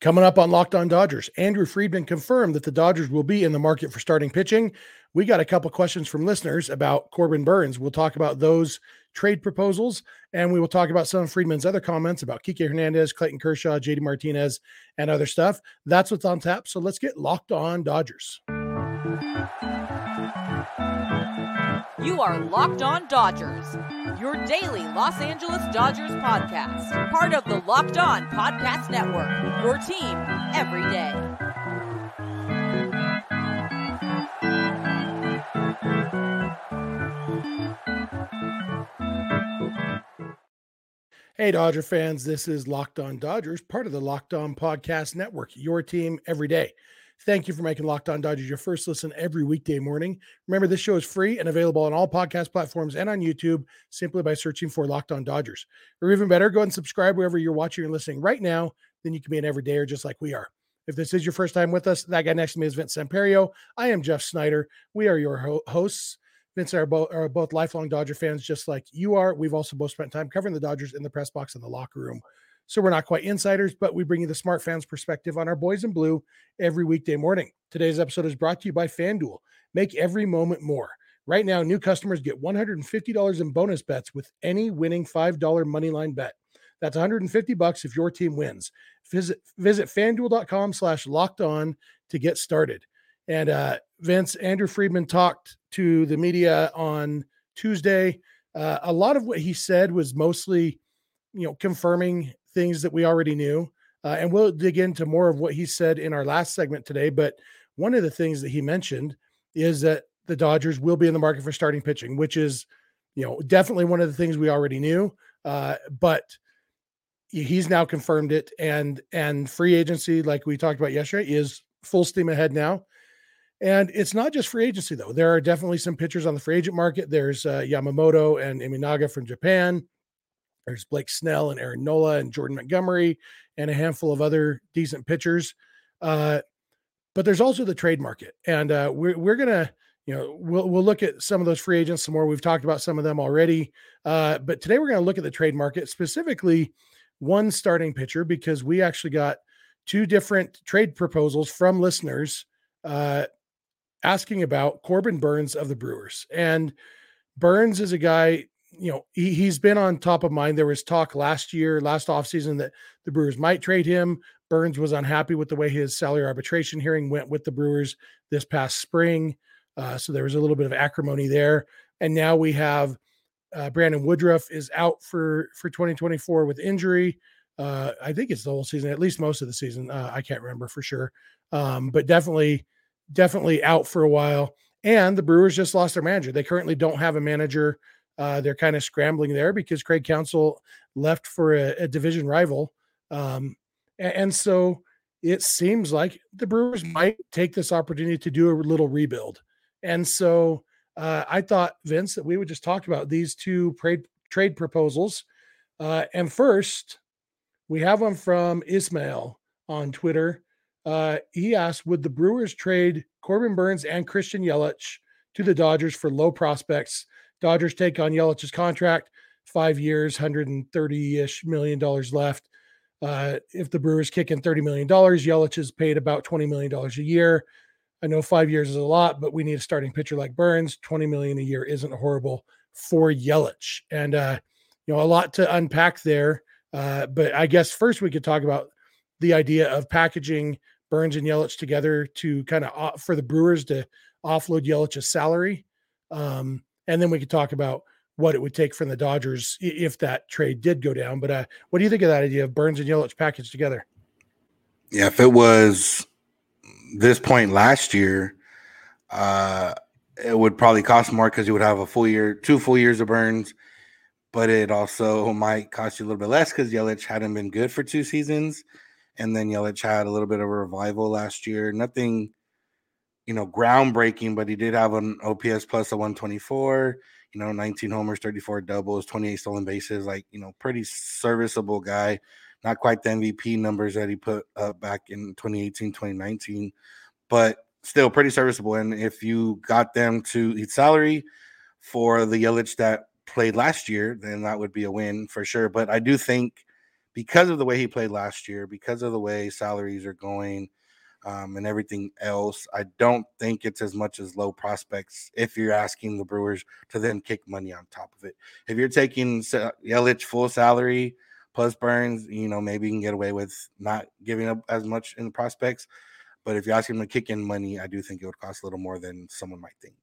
Coming up on Locked On Dodgers, Andrew Friedman confirmed that the Dodgers will be in the market for starting pitching. We got a couple questions from listeners about Corbin Burnes. We'll talk about those trade proposals, and we will talk about some of Friedman's other comments about Kike Hernandez, Clayton Kershaw, JD Martinez, and other stuff. That's what's on tap. So let's get Locked On Dodgers. You are Locked On Dodgers, your daily Los Angeles Dodgers podcast, part of the Locked On Podcast Network, your team every day. Hey, Dodger fans, this is Locked On Dodgers, part of the Locked On Podcast Network, your team every day. Thank you for making Locked On Dodgers your first listen every weekday morning. Remember, this show is free and available on all podcast platforms and on YouTube simply by searching for Locked On Dodgers. Or even better, go and subscribe wherever you're watching or listening right now. Then you can be an everydayer just like we are. If this is your first time with us, that guy next to me is Vince Samperio. I am Jeff Snider. We are your ho- hosts. Vince and I are both, are both lifelong Dodger fans, just like you are. We've also both spent time covering the Dodgers in the press box and the locker room. So we're not quite insiders, but we bring you the smart fans perspective on our boys in blue every weekday morning. Today's episode is brought to you by FanDuel. Make every moment more. Right now, new customers get $150 in bonus bets with any winning $5 moneyline bet. That's 150 bucks if your team wins. Visit visit fanduel.com slash locked on to get started. And uh, Vince, Andrew Friedman talked to the media on Tuesday. Uh, a lot of what he said was mostly, you know, confirming things that we already knew. Uh, and we'll dig into more of what he said in our last segment today. But one of the things that he mentioned is that the Dodgers will be in the market for starting pitching, which is, you know, definitely one of the things we already knew. Uh, but he's now confirmed it, and and free agency, like we talked about yesterday, is full steam ahead now. And it's not just free agency though. There are definitely some pitchers on the free agent market. There's uh, Yamamoto and Imanaga from Japan. There's Blake Snell and Aaron Nola and Jordan Montgomery and a handful of other decent pitchers. Uh, but there's also the trade market, and uh, we're we're gonna you know we'll we'll look at some of those free agents some more. We've talked about some of them already, uh, but today we're gonna look at the trade market specifically one starting pitcher because we actually got two different trade proposals from listeners uh, asking about Corbin Burnes of the Brewers and. Burnes is a guy you know, he, he's been on top of mind. There was talk last year, last offseason, that the Brewers might trade him. Burnes was unhappy with the way his salary arbitration hearing went with the Brewers this past spring. Uh, so there was a little bit of acrimony there. And now we have uh, Brandon Woodruff is out for for 2024 with injury. Uh, I think it's the whole season, at least most of the season. Uh, I can't remember for sure, um, but definitely, definitely out for a while. And the Brewers just lost their manager. They currently don't have a manager uh, they're kind of scrambling there because Craig Counsell left for a, a division rival. Um, and, and, so it seems like the Brewers might take this opportunity to do a little rebuild. And so uh, I thought, Vince, that we would just talk about these two trade, trade proposals. Uh, and first, we have one from Ismail on Twitter. Uh, he asked, would the Brewers trade Corbin Burnes and Christian Yelich to the Dodgers for low prospects Dodgers take on Yelich's contract, five years, 130 ish million dollars left. Uh, if the Brewers kick in $30 million, Yelich is paid about $20 million a year. I know five years is a lot, but we need a starting pitcher like Burnes. 20 million a year isn't horrible for Yelich. And, uh, you know, a lot to unpack there. Uh, but I guess first we could talk about the idea of packaging Burnes and Yelich together to kind of for the Brewers to offload Yelich's salary. Um, and then we could talk about what it would take from the Dodgers if that trade did go down. But uh, what do you think of that idea of Burnes and Yelich packaged together? Yeah, if it was this point last year, uh, it would probably cost more because you would have a full year, two full years of Burnes, but it also might cost you a little bit less because Yelich hadn't been good for two seasons, and then Yelich had a little bit of a revival last year. Nothing you know, groundbreaking, but he did have an OPS plus a 124, you know, 19 homers, 34 doubles, 28 stolen bases, like, you know, pretty serviceable guy. Not quite the MVP numbers that he put up back in 2018, 2019, but still pretty serviceable. And if you got them to eat salary for the Yelich that played last year, then that would be a win for sure. But I do think because of the way he played last year, because of the way salaries are going, um, and everything else. I don't think it's as much as low prospects if you're asking the Brewers to then kick money on top of it. If you're taking Yelich full salary plus Burnes, you know, maybe you can get away with not giving up as much in the prospects. But if you're asking to kick in money, I do think it would cost a little more than someone might think.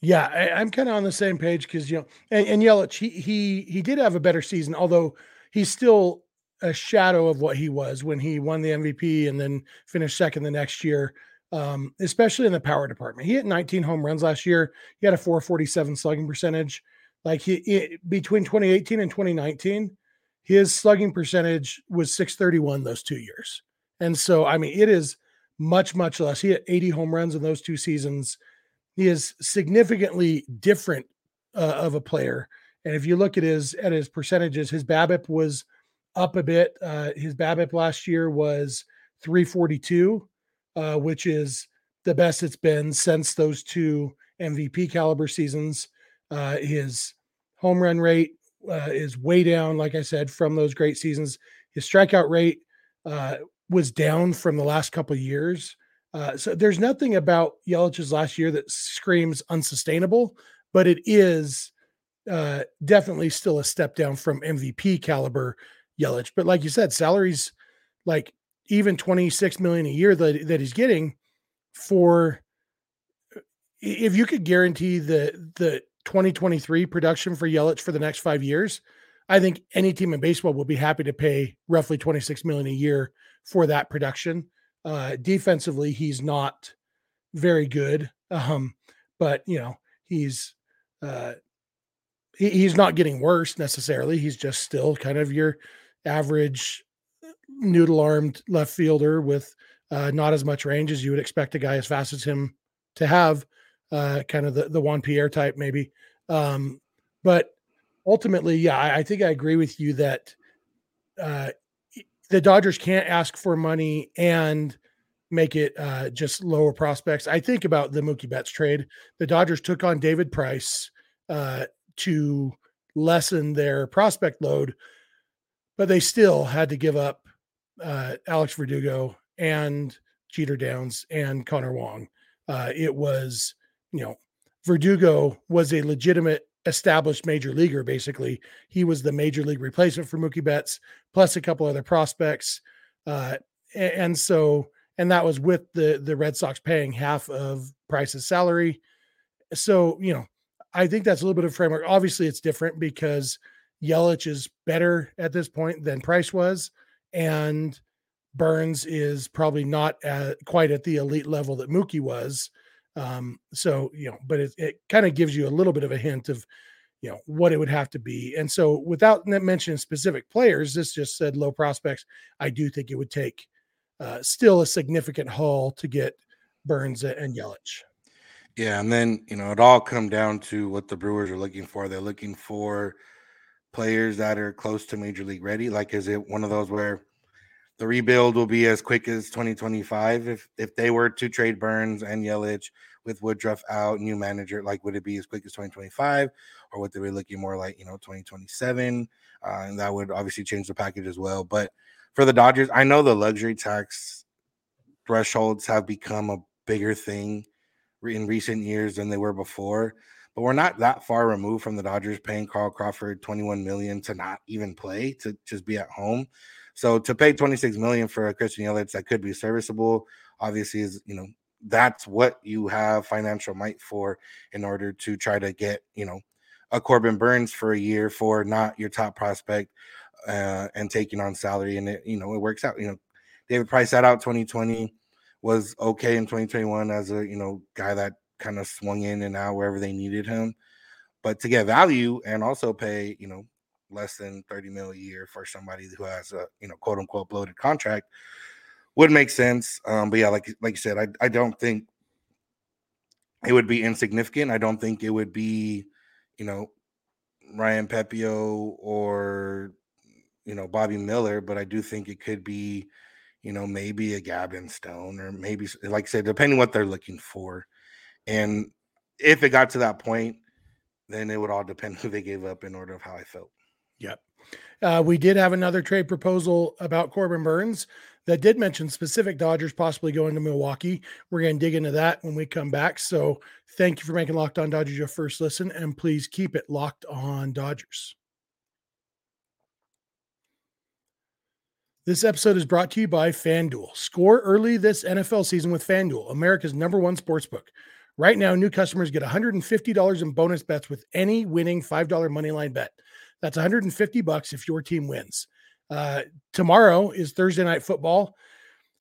Yeah, I, am kind of on the same page because you know, and, and Yelich, he he he did have a better season, although he's still a shadow of what he was when he won the MVP and then finished second the next year. Um, especially in the power department, he hit 19 home runs last year. He had a 447 slugging percentage. Like he, he between 2018 and 2019, his slugging percentage was 631 those two years. And so, I mean, it is much, much less. He had 80 home runs in those two seasons. He is significantly different uh, of a player. And if you look at his at his percentages, his BABIP was up a bit. Uh, his BABIP last year was 342, uh, which is the best it's been since those two MVP caliber seasons. Uh, his home run rate uh, is way down, like I said, from those great seasons. His strikeout rate uh, was down from the last couple years. Uh, so there's nothing about Yelich's last year that screams unsustainable, but it is definitely still a step down from MVP caliber Yelich. But like you said, salaries like even 26 million a year that, that he's getting for if you could guarantee the the 2023 production for Yelich for the next five years, I think any team in baseball will be happy to pay roughly 26 million a year for that production. Uh, defensively, he's not very good, um, but you know he's uh, he, he's not getting worse necessarily. He's just still kind of your average noodle armed left fielder with uh, not as much range as you would expect a guy as fast as him to have, uh, kind of the, the Juan Pierre type, maybe. Um, but ultimately, yeah, I, I, think I agree with you that uh, the Dodgers can't ask for money and make it uh, just lower prospects. I think about the Mookie Betts trade. The Dodgers took on David Price uh, to lessen their prospect load but they still had to give up uh, Alex Verdugo and Jeter Downs and Connor Wong. Uh, it was, you know, Verdugo was a legitimate established major leaguer. Basically, he was the major league replacement for Mookie Betts, plus a couple other prospects, uh, and, so and that was with the the Red Sox paying half of Price's salary. So you know, I think that's a little bit of framework. Obviously, it's different because Yelich is better at this point than Price was, and Burnes is probably not at, quite at the elite level that Mookie was. Um, so you know, but it, it kind of gives you a little bit of a hint of you know what it would have to be. And so, without mentioning specific players, this just said low prospects. I do think it would take uh, still a significant haul to get Burnes and Yelich. Yeah, and then you know it all come down to what the Brewers are looking for. They're looking for players that are close to major league ready? Like, is it one of those where the rebuild will be as quick as 2025 if if they were to trade Burnes and Yelich with Woodruff out, new manager? Like, would it be as quick as 2025, or would they be looking more like you know 2027? Uh, and that would obviously change the package as well. But for the Dodgers, I know the luxury tax thresholds have become a bigger thing in recent years than they were before but we're not that far removed from the Dodgers paying Carl Crawford 21 million to not even play, to just be at home. So to pay 26 million for a Christian Yelich that could be serviceable, obviously is you know that's what you have financial might for in order to try to get you know a Corbin Burnes for a year for not your top prospect uh, and taking on salary and it you know it works out. You know, David Price sat out 2020 was okay in 2021 as a you know guy that kind of swung in and out wherever they needed him. But to get value and also pay, you know, less than 30 mil a year for somebody who has a, you know, quote unquote bloated contract would make sense. Um, but yeah, like like you said, I, I don't think it would be insignificant. I don't think it would be, you know, Ryan Pepiot or you know Bobby Miller, but I do think it could be, you know, maybe a Gavin Stone or maybe like I said, depending what they're looking for. And if it got to that point, then it would all depend who they gave up in order of how I felt. Yep. Uh, we did have another trade proposal about Corbin Burnes that did mention specific Dodgers possibly going to Milwaukee. We're going to dig into that when we come back. So thank you for making Locked On Dodgers your first listen, and please keep it locked on Dodgers. This episode is brought to you by FanDuel. Score early this NFL season with FanDuel, America's number one sportsbook. Right now, new customers get $150 in bonus bets with any winning $5 moneyline bet. That's 150 bucks if your team wins. Uh, tomorrow is Thursday night football.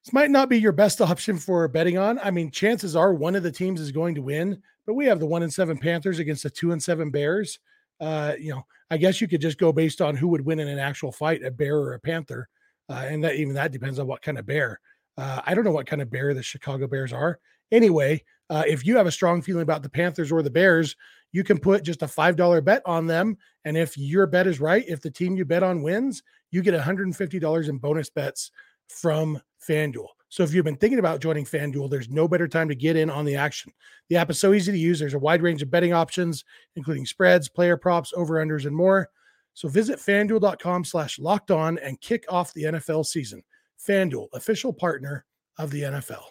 This might not be your best option for betting on. I mean, chances are one of the teams is going to win, but we have the one and seven Panthers against the two and seven Bears. Uh, you know, I guess you could just go based on who would win in an actual fight, a bear or a panther. Uh, and that even that depends on what kind of bear. Uh, I don't know what kind of bear the Chicago Bears are. Anyway, uh, if you have a strong feeling about the Panthers or the Bears, you can put just a $5 bet on them. And if your bet is right, if the team you bet on wins, you get $150 in bonus bets from FanDuel. So if you've been thinking about joining FanDuel, there's no better time to get in on the action. The app is so easy to use. There's a wide range of betting options, including spreads, player props, over-unders, and more. So visit fanduel.com slash locked on and kick off the NFL season. FanDuel, official partner of the NFL.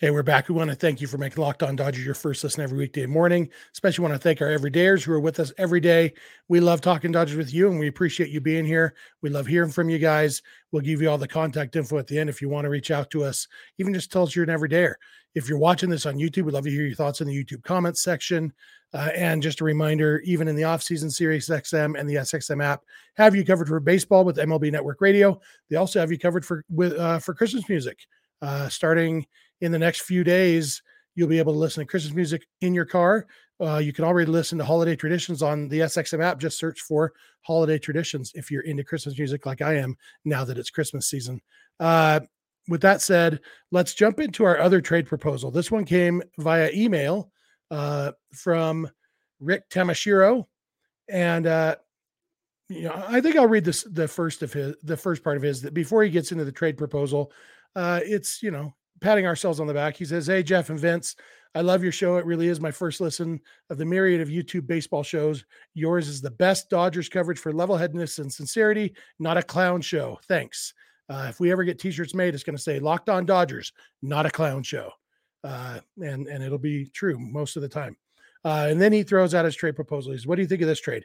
Hey, we're back. We want to thank you for making Locked On Dodgers your first listen every weekday morning. Especially want to thank our everydayers who are with us every day. We love talking Dodgers with you, and we appreciate you being here. We love hearing from you guys. We'll give you all the contact info at the end if you want to reach out to us. Even just tell us you're an everydayer. If you're watching this on YouTube, we'd love to hear your thoughts in the YouTube comments section. Uh, and just a reminder, even in the offseason Sirius XM and the SXM app, have you covered for baseball with MLB Network Radio. They also have you covered for with uh, for Christmas music, uh, starting in the next few days, you'll be able to listen to Christmas music in your car. Uh, you can already listen to holiday traditions on the SXM app. Just search for holiday traditions if you're into Christmas music like I am now that it's Christmas season. Uh, with that said, let's jump into our other trade proposal. This one came via email uh, from Rick Tamashiro. And uh, you know, I think I'll read this the first of his the first part of his that before he gets into the trade proposal. Uh, it's you know patting ourselves on the back. He says, Hey, Jeff and Vince, I love your show. It really is my first listen of the myriad of YouTube baseball shows. Yours is the best Dodgers coverage for level headedness and sincerity, not a clown show. Thanks. Uh, if we ever get t-shirts made, it's going to say locked on Dodgers, not a clown show. Uh, and, and it'll be true most of the time. Uh, and then he throws out his trade proposal. He says, what do you think of this trade?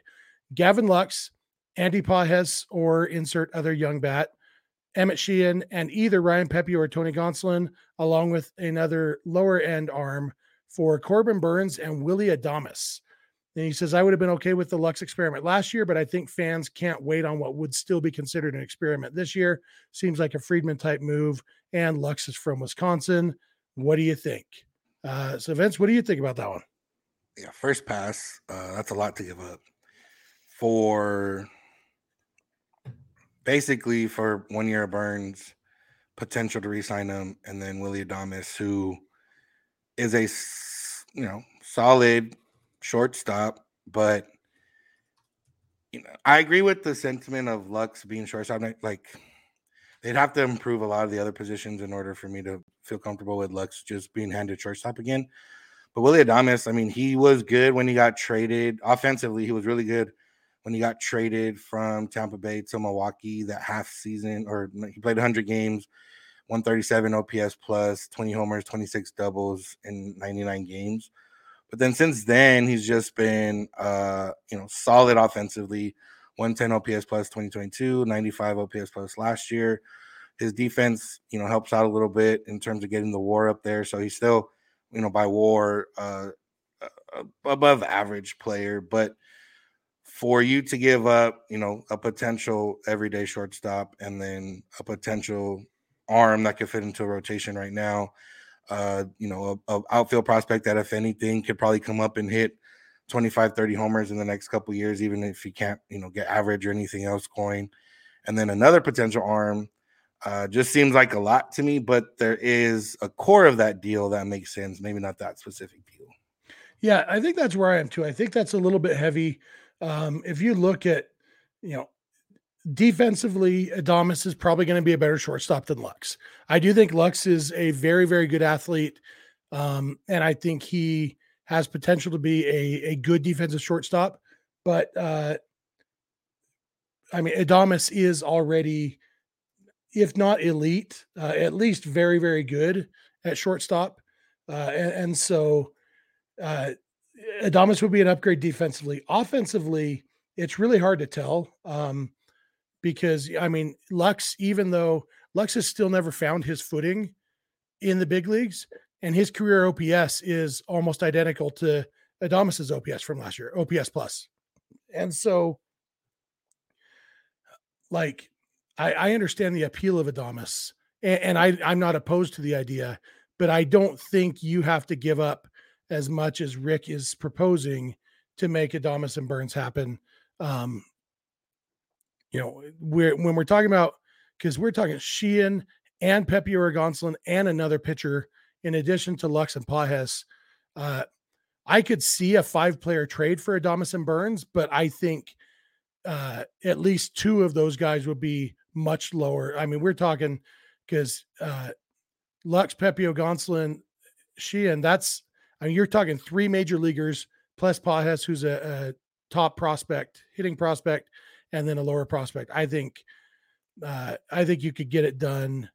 Gavin Lux, Andy Pages, or insert other young bat Emmet Sheehan, and either Ryan Pepiot or Tony Gonsolin, along with another lower end arm for Corbin Burnes and Willy Adames. And he says, I would have been okay with the Lux experiment last year, but I think fans can't wait on what would still be considered an experiment this year. Seems like a Friedman type move, and Lux is from Wisconsin. What do you think? Uh, so, Vince, what do you think about that one? Yeah, first pass. Uh, that's a lot to give up for basically for one year of Burnes, potential to resign him, and then Willy Adames, who is a you know solid shortstop, but you know I agree with the sentiment of Lux being shortstop. Like they'd have to improve a lot of the other positions in order for me to feel comfortable with Lux just being handed shortstop again. But Willy Adames, I mean, he was good when he got traded. Offensively, he was really good when he got traded from Tampa Bay to Milwaukee that half season, or he played 100 games, 137 OPS plus, 20 homers, 26 doubles in 99 games. But then since then, he's just been, uh, you know, solid offensively. 110 OPS plus 2022, 95 OPS plus last year. His defense, you know, helps out a little bit in terms of getting the WAR up there. So he's still, you know, by WAR, uh, above average player, but for you to give up, you know, a potential everyday shortstop and then a potential arm that could fit into a rotation right now, uh, you know, a, a, outfield prospect that if anything could probably come up and hit 25, 30 homers in the next couple years, even if he can't, you know, get average or anything else going. And then another potential arm uh, just seems like a lot to me, but there is a core of that deal that makes sense. Maybe not that specific deal. Yeah, I think that's where I am too. I think that's a little bit heavy um, if you look at, you know, defensively, Adames is probably going to be a better shortstop than Lux. I do think Lux is a very, very good athlete. Um, and I think he has potential to be a, a good defensive shortstop, but uh, I mean, Adames is already, if not elite, uh, at least very, very good at shortstop. Uh, and, and, so Adames would be an upgrade defensively. Offensively, it's really hard to tell um, because, I mean, Lux, even though Lux has still never found his footing in the big leagues, and his career OPS is almost identical to Adames's OPS from last year, OPS plus. And so, like, I, I understand the appeal of Adames, and, and I, I'm not opposed to the idea, but I don't think you have to give up as much as Rick is proposing to make Adames and Burnes happen. Um, you know, we're when we're talking about because we're talking Sheehan and Pepiot Gonsolin and another pitcher in addition to Lux and Pages. Uh, I could see a five player trade for Adames and Burnes, but I think uh, at least two of those guys would be much lower. I mean, we're talking because uh, Lux, Pepiot Gonsolin, Sheehan, that's, I mean, you're talking three major leaguers plus Pages, who's a, a top prospect, hitting prospect, and then a lower prospect. I think, uh, I think you could get it done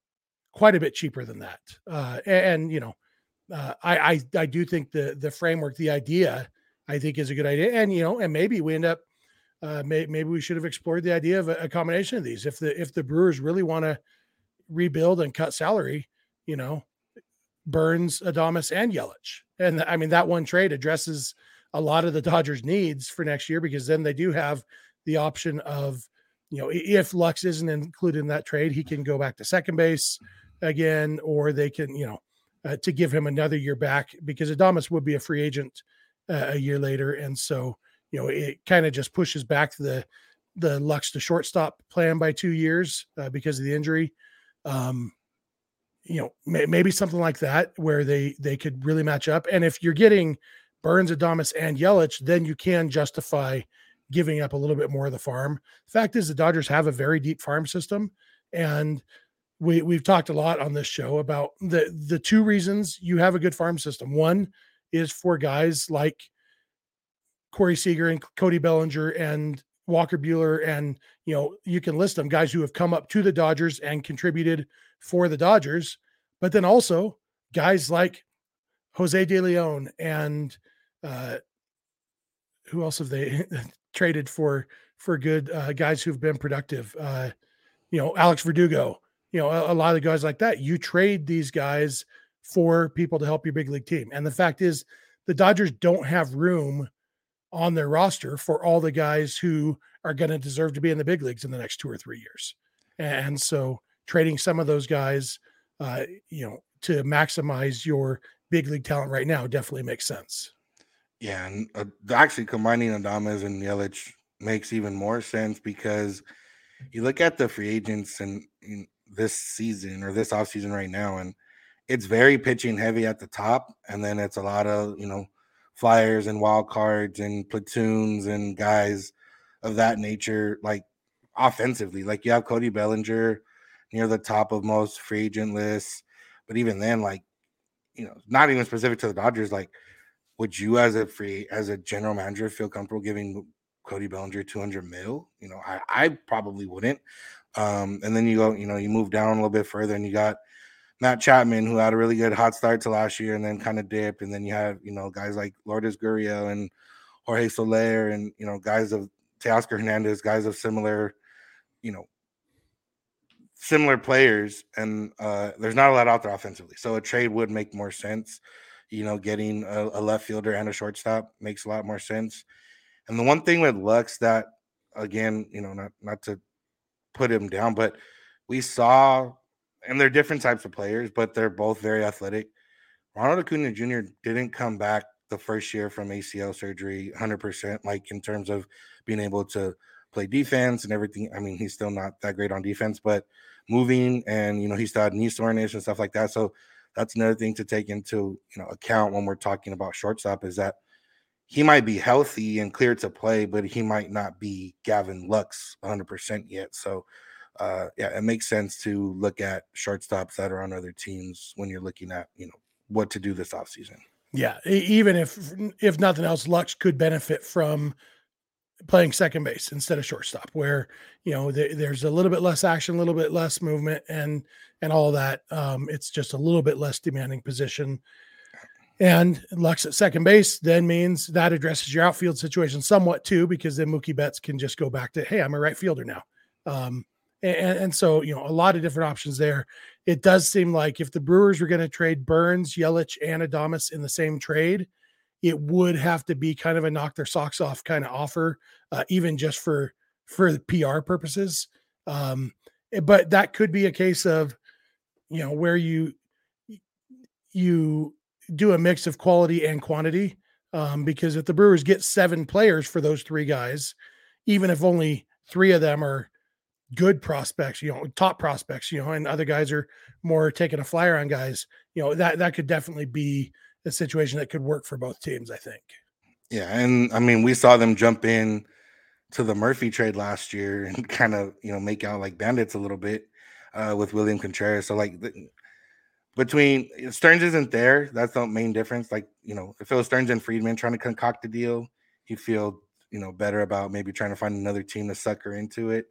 quite a bit cheaper than that. Uh, and, and, you know, uh, I, I I do think the the framework, the idea, I think is a good idea. And you know, and maybe we end up, uh, may, maybe we should have explored the idea of a, a combination of these. If the if the Brewers really want to rebuild and cut salary, you know, Burnes, Adames, and Yelich. And I mean, that one trade addresses a lot of the Dodgers' needs for next year because then they do have the option of, you know, if Lux isn't included in that trade, he can go back to second base again, or they can, you know, uh, to give him another year back because Adames would be a free agent uh, a year later, and so you know it kind of just pushes back the the Lux to shortstop plan by two years uh, because of the injury. Um, you know, may, maybe something like that where they they could really match up. And if you're getting Burnes, Adames, and Yelich, then you can justify giving up a little bit more of the farm. Fact is, the Dodgers have a very deep farm system, and we we've talked a lot on this show about the the two reasons you have a good farm system. One is for guys like Corey Seager and Cody Bellinger and Walker Buehler, and you know you can list them guys who have come up to the Dodgers and contributed for the Dodgers, but then also guys like Jose De Leon and uh, who else have they traded for for good uh, guys who've been productive? Uh, you know, Alex Verdugo you know, a, a lot of guys like that, you trade these guys for people to help your big league team. And the fact is, the Dodgers don't have room on their roster for all the guys who are going to deserve to be in the big leagues in the next two or three years. And so trading some of those guys, uh, you know, to maximize your big league talent right now definitely makes sense. Yeah, and uh, actually combining Adames and Yelich makes even more sense because you look at the free agents and this season or this offseason right now. And it's very pitching heavy at the top. And then it's a lot of, you know, flyers and wild cards and platoons and guys of that nature, like offensively. Like you have Cody Bellinger near the top of most free agent lists. But even then, like, you know, not even specific to the Dodgers, like, would you as a free as a general manager feel comfortable giving Cody Bellinger 200 mil? You know, I, I probably wouldn't. Um, and then you go, you know, you move down a little bit further and you got Matt Chapman, who had a really good hot start to last year and then kind of dip. And then you have, you know, guys like Lourdes Gurriel and Jorge Soler and, you know, guys of Teoscar Hernandez, guys of similar, you know, similar players. And uh, there's not a lot out there offensively. So a trade would make more sense. You know, getting a, a left fielder and a shortstop makes a lot more sense. And the one thing with Lux that, again, you know, not not to put him down, but we saw, and they're different types of players, but they're both very athletic. Ronald Acuna Jr. didn't come back the first year from ACL surgery 100%, like in terms of being able to play defense and everything. I mean, he's still not that great on defense, but moving and, you know, he still had knee soreness and stuff like that. So that's another thing to take into, you know, account when we're talking about shortstop is that he might be healthy and clear to play, but he might not be Gavin Lux 100% yet. So, uh, yeah, it makes sense to look at shortstops that are on other teams when you're looking at, you know, what to do this offseason. Yeah, even if if nothing else, Lux could benefit from playing second base instead of shortstop, where you know the, there's a little bit less action, a little bit less movement, and and all that. Um, it's just a little bit less demanding position. And Lux at second base then means that addresses your outfield situation somewhat too, because then Mookie Betts can just go back to, hey, I'm a right fielder now. Um, and, and, so, you know, a lot of different options there. It does seem like if the Brewers were going to trade Burnes, Yelich, and Adames in the same trade, it would have to be kind of a knock their socks off kind of offer, uh, even just for for the PR purposes. Um, eh, but that could be a case of, you know, where you you do a mix of quality and quantity. Um, because if the Brewers get seven players for those three guys, even if only three of them are good prospects, you know, top prospects, you know, and other guys are more taking a flyer on guys, you know, that that could definitely be a situation that could work for both teams, I think. Yeah, and I mean, we saw them jump in to the Murphy trade last year and kind of, you know, make out like bandits a little bit uh, with William Contreras. So like the, between Stearns isn't there, that's the main difference. Like, you know, if it was Stearns and Friedman trying to concoct a deal, he'd feel, you know, better about maybe trying to find another team to sucker into it.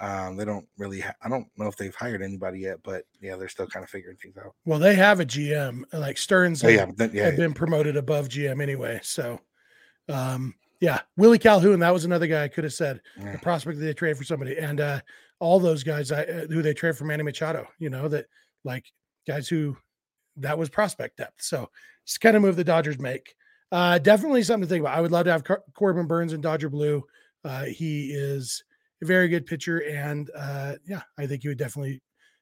Um, they don't really. Ha- I don't know if they've hired anybody yet, but yeah, they're still kind of figuring things out. Well, they have a GM. Like Stearns, oh, yeah, have, yeah, been promoted above GM anyway. So, um, yeah, Willie Calhoun. That was another guy I could have said yeah. the prospect that they trade for somebody, and uh, all those guys I, uh, who they trade for Manny Machado. You know that like guys who that was prospect depth. So it's kind of move the Dodgers make. Uh, definitely something to think about. I would love to have Car- Corbin Burnes and Dodger Blue. Uh, he is a very good pitcher. And uh, yeah, I think he would definitely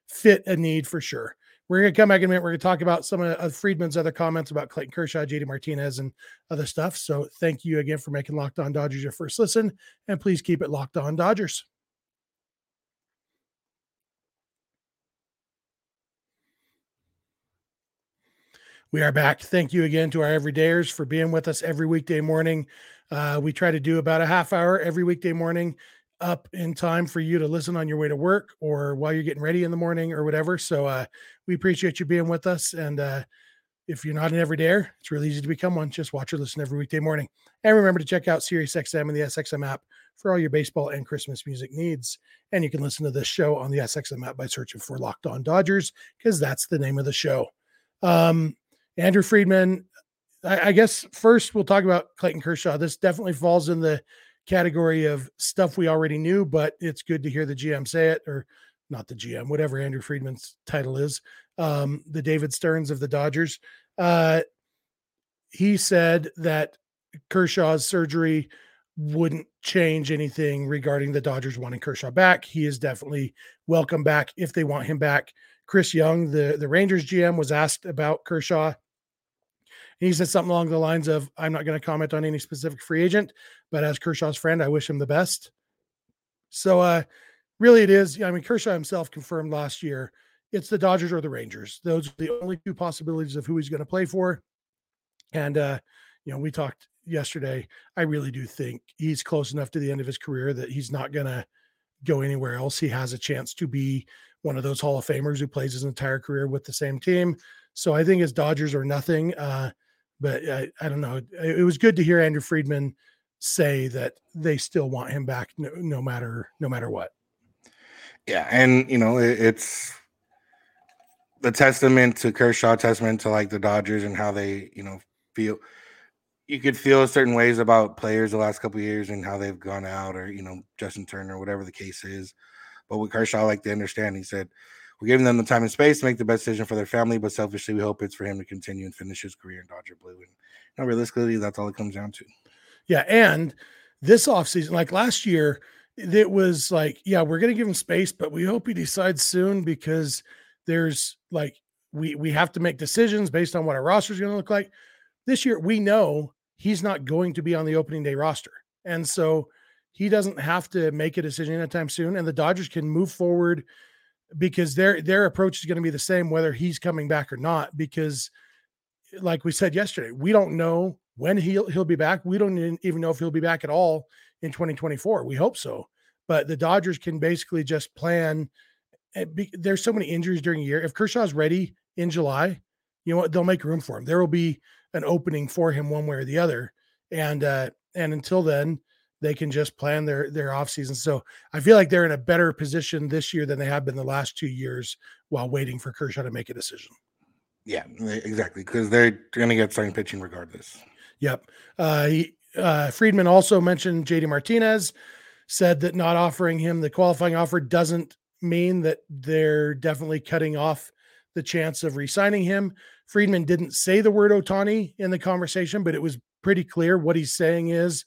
fit a need for sure. We're going to come back in a minute. We're going to talk about some of Friedman's other comments about Clayton Kershaw, JD Martinez, and other stuff. So thank you again for making Locked On Dodgers your first listen. And please keep it locked on Dodgers. We are back. Thank you again to our everydayers for being with us every weekday morning. Uh, we try to do about a half hour every weekday morning up in time for you to listen on your way to work or while you're getting ready in the morning or whatever. So uh, we appreciate you being with us. And uh, if you're not an everydayer, it's really easy to become one. Just watch or listen every weekday morning. And remember to check out SiriusXM and the SXM app for all your baseball and Christmas music needs. And you can listen to this show on the SXM app by searching for Locked On Dodgers because that's the name of the show. Um, Andrew Friedman, I, I guess first we'll talk about Clayton Kershaw. This definitely falls in the category of stuff we already knew, but it's good to hear the GM say it, or not the GM, whatever Andrew Friedman's title is, um, the David Stearns of the Dodgers. Uh, he said that Kershaw's surgery wouldn't change anything regarding the Dodgers wanting Kershaw back. He is definitely welcome back if they want him back. Chris Young, the, the Rangers GM, was asked about Kershaw he said something along the lines of, I'm not going to comment on any specific free agent, but as Kershaw's friend, I wish him the best. So, uh, really, it is. I mean, Kershaw himself confirmed last year it's the Dodgers or the Rangers. Those are the only two possibilities of who he's going to play for. And, uh, you know, we talked yesterday. I really do think he's close enough to the end of his career that he's not going to go anywhere else. He has a chance to be one of those Hall of Famers who plays his entire career with the same team. So I think it's Dodgers or nothing. Uh, but I, I don't know. It, it, was good to hear Andrew Friedman say that they still want him back no, no matter no matter what. Yeah, and you know it, it's the testament to Kershaw, testament to like the Dodgers and how they you know feel. You could feel certain ways about players the last couple years and how they've gone out, or you know Justin Turner, whatever the case is. But with Kershaw, like to understand, he said we're giving them the time and space to make the best decision for their family, but selfishly, we hope it's for him to continue and finish his career in Dodger Blue. And you know, realistically, that's all it comes down to. Yeah. And this offseason, like last year, it was like, yeah, we're to give him space, but we hope he decides soon because there's like, we, we have to make decisions based on what our roster is going to look like. This year, we know he's not going to be on the opening day roster. And so he doesn't have to make a decision anytime soon. And the Dodgers can move forward because their their approach is going to be the same whether he's coming back or not because like we said yesterday we don't know when he'll he'll be back we don't even know if he'll be back at all in 2024 we hope so but the dodgers can basically just plan eh, there's so many injuries during the year if kershaw's ready in july you know what they'll make room for him there will be an opening for him one way or the other. And uh, and until then, they can just plan their their off season. So I feel like they're in a better position this year than they have been the last two years while waiting for Kershaw to make a decision. Yeah, exactly. Because they're going to get starting pitching regardless. Yep. Uh, he, uh, Friedman also mentioned JD Martinez, said that not offering him the qualifying offer doesn't mean that they're definitely cutting off the chance of re-signing him. Friedman didn't say the word Ohtani in the conversation, but it was pretty clear what he's saying is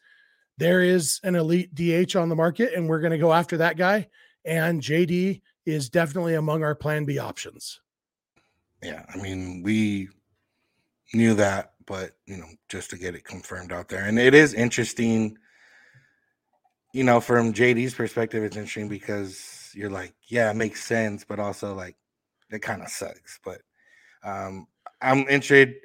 there is an elite DH on the market, and we're going to go after that guy. And JD is definitely among our plan B options. Yeah, I mean, we knew that, but you know, just to get it confirmed out there. And it is interesting, you know, from JD's perspective, it's interesting because you're like, yeah, it makes sense, but also like it kind of sucks. But um I'm interested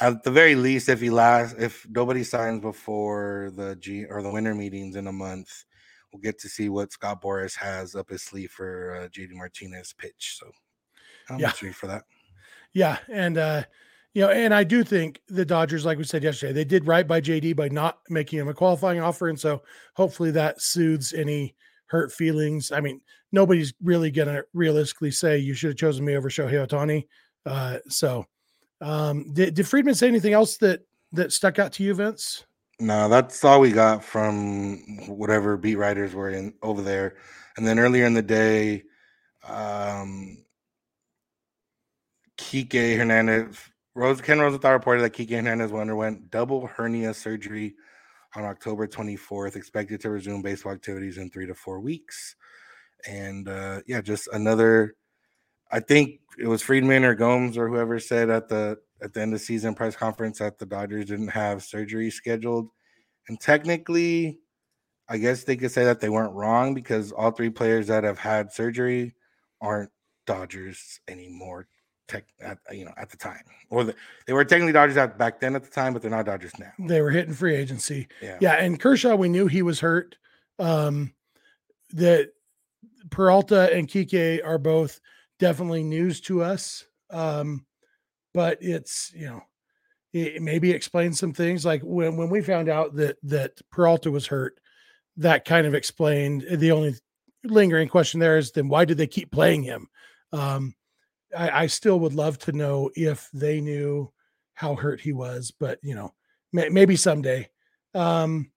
at the very least, if he lasts, if nobody signs before the G or the winter meetings in a month, we'll get to see what Scott Boras has up his sleeve for uh, JD Martinez pitch. So I'm yeah. for that. Yeah, and uh, you know, and I do think the Dodgers, like we said yesterday, they did right by JD by not making him a qualifying offer, and so hopefully that soothes any hurt feelings. I mean, nobody's really gonna realistically say you should have chosen me over Shohei Ohtani. Uh, so um, did, did Friedman say anything else that that stuck out to you, Vince? No, that's all we got from whatever beat writers were in over there. And then earlier in the day, um, Kike Hernandez, Rose, Ken Rosenthal reported that Kike Hernandez underwent double hernia surgery on October 24th, expected to resume baseball activities in three to four weeks. And uh, yeah, just another I think it was Friedman or Gomes or whoever said at the at the end of season press conference that the Dodgers didn't have surgery scheduled. And technically, I guess they could say that they weren't wrong because all three players that have had surgery aren't Dodgers anymore. Tech, at, you know, at the time, or the, they were technically Dodgers at, back then at the time, but they're not Dodgers now. They were hitting free agency. Yeah, yeah. And Kershaw, we knew he was hurt. Um, that Peralta and Kike are both definitely news to us. Um, but it's you know it maybe explains some things like when when we found out that that Peralta was hurt, that kind of explained the only lingering question there is then why did they keep playing him? Um, I, I still would love to know if they knew how hurt he was, but you know may, maybe someday. Um,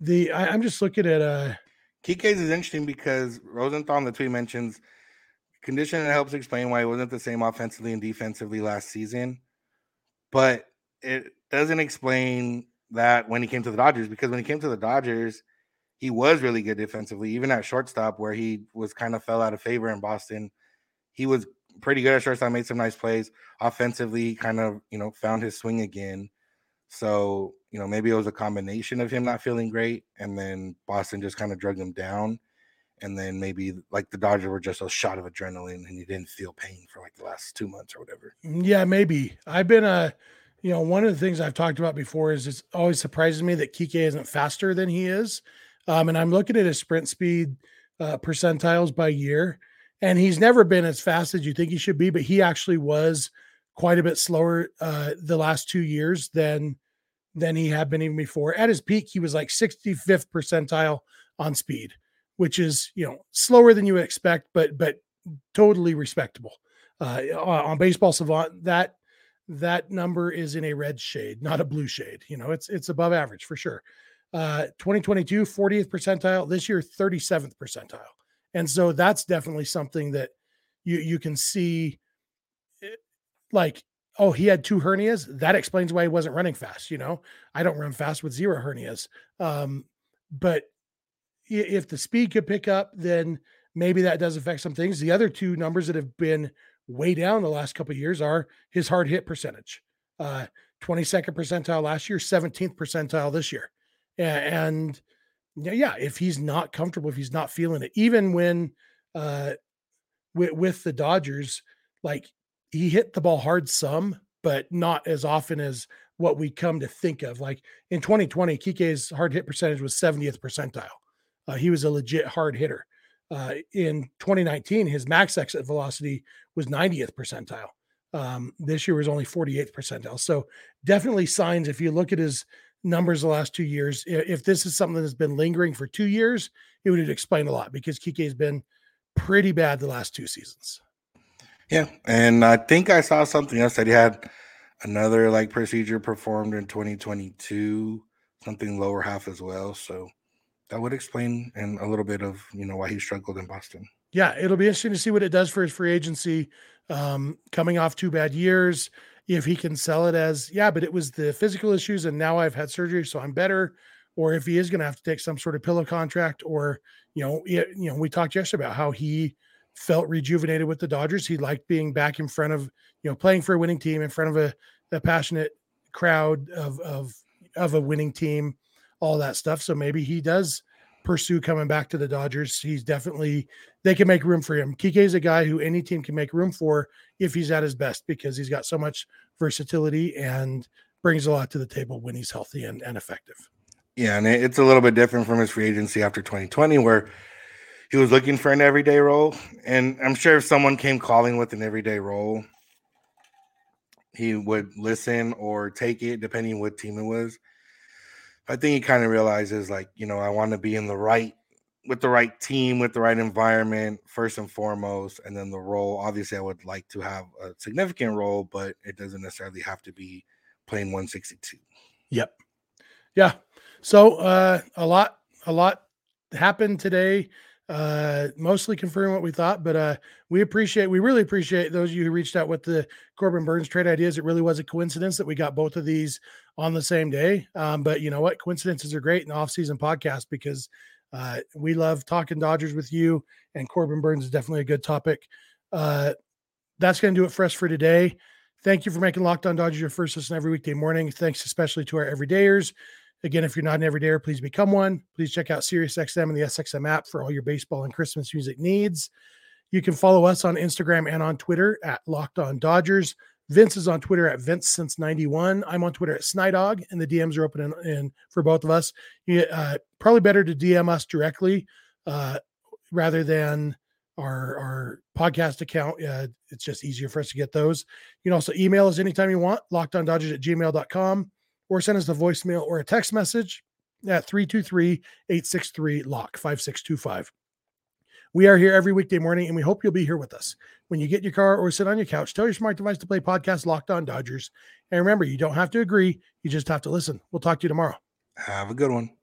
the I, am just looking at uh Kike's is interesting because Rosenthal in the tweet mentions condition that helps explain why he wasn't the same offensively and defensively last season, but it doesn't explain that when he came to the Dodgers because when he came to the Dodgers, he was really good defensively, even at shortstop where he was kind of fell out of favor in Boston. He was pretty good at shortstop, made some nice plays. Offensively, kind of, you know, found his swing again. So, you know, maybe it was a combination of him not feeling great and then Boston just kind of drug him down and then maybe like the Dodgers were just a shot of adrenaline and he didn't feel pain for like the last two months or whatever. Mm, yeah, maybe. I've been a, you know, one of the things I've talked about before is it always surprises me that Kike isn't faster than he is. Um, and I'm looking at his sprint speed uh, percentiles by year, and he's never been as fast as you think he should be, but he actually was quite a bit slower uh, the last two years than than he had been even before. At his peak, he was like 65th percentile on speed which is you know slower than you would expect, but but totally respectable. Uh, on Baseball Savant, that that number is in a red shade, not a blue shade. You know, it's it's above average for sure. Uh, 2022, 40th percentile. This year, 37th percentile. And so that's definitely something that you you can see. Eh, like, oh, he had two hernias. That explains why he wasn't running fast. You know, I don't run fast with zero hernias. Um, but if the speed could pick up, then maybe that does affect some things. The other two numbers that have been way down the last couple of years are his hard hit percentage. Uh, 22nd percentile last year, 17th percentile this year. And yeah, if he's not comfortable, if he's not feeling it, even when uh, with, with the Dodgers, like he hit the ball hard some, but not as often as what we come to think of. Like in 2020, Kike's hard hit percentage was 70th percentile. Uh, he was a legit hard hitter. Uh, in 2019, his max exit velocity was 90th percentile. Um, this year was only 48th percentile. So definitely signs. If you look at his numbers the last two years, if this is something that's been lingering for two years, it would explain a lot because Kike has been pretty bad the last two seasons. Yeah, and I think I saw something else that he had another like procedure performed in 2022, something lower half as well. So that would explain and a little bit of you know why he struggled in Boston. Yeah, it'll be interesting to see what it does for his free agency. Um, coming off two bad years, if he can sell it as yeah, but it was the physical issues, and now I've had surgery, so I'm better. Or if he is going to have to take some sort of pillow contract, or you know, it, you know, we talked yesterday about how he felt rejuvenated with the Dodgers. He liked being back in front of, you know, playing for a winning team in front of a, a passionate crowd of of of a winning team, all that stuff. So maybe he does pursue coming back to the Dodgers. He's definitely they can make room for him. Kiké is a guy who any team can make room for if he's at his best because he's got so much versatility and brings a lot to the table when he's healthy and, and effective. Yeah, and it's a little bit different from his free agency after 2020, where he was looking for an everyday role. And I'm sure if someone came calling with an everyday role, he would listen or take it, depending what team it was. I think he kind of realizes, like, you know, I want to be in the right with the right team, with the right environment, first and foremost, and then the role. Obviously, I would like to have a significant role, but it doesn't necessarily have to be playing 162. Yep. Yeah. So uh, a lot, a lot happened today uh mostly confirming what we thought but uh we appreciate we really appreciate those of you who reached out with the corbin Burnes trade ideas it really was a coincidence that we got both of these on the same day um but you know what coincidences are great in the off-season podcast because uh we love talking dodgers with you and corbin Burnes is definitely a good topic uh that's going to do it for us for today thank you for making locked on dodgers your first listen every weekday morning thanks especially to our everydayers Again, if you're not an everydayer, please become one. Please check out SiriusXM and the SXM app for all your baseball and Christmas music needs. You can follow us on Instagram and on Twitter at Locked On Dodgers. Vince is on Twitter at Vince since 91. I'm on Twitter at Snydog, and the DMs are open in, for both of us. Uh, probably better to DM us directly uh, rather than our, our podcast account. Uh, it's just easier for us to get those. You can also email us anytime you want, lockedondodgers at gmail.com or send us a voicemail or a text message at 323 863 LOCK 5625. We are here every weekday morning and we hope you'll be here with us. When you get in your car or sit on your couch, tell your smart device to play podcast Locked On Dodgers. And remember, you don't have to agree, you just have to listen. We'll talk to you tomorrow. Have a good one.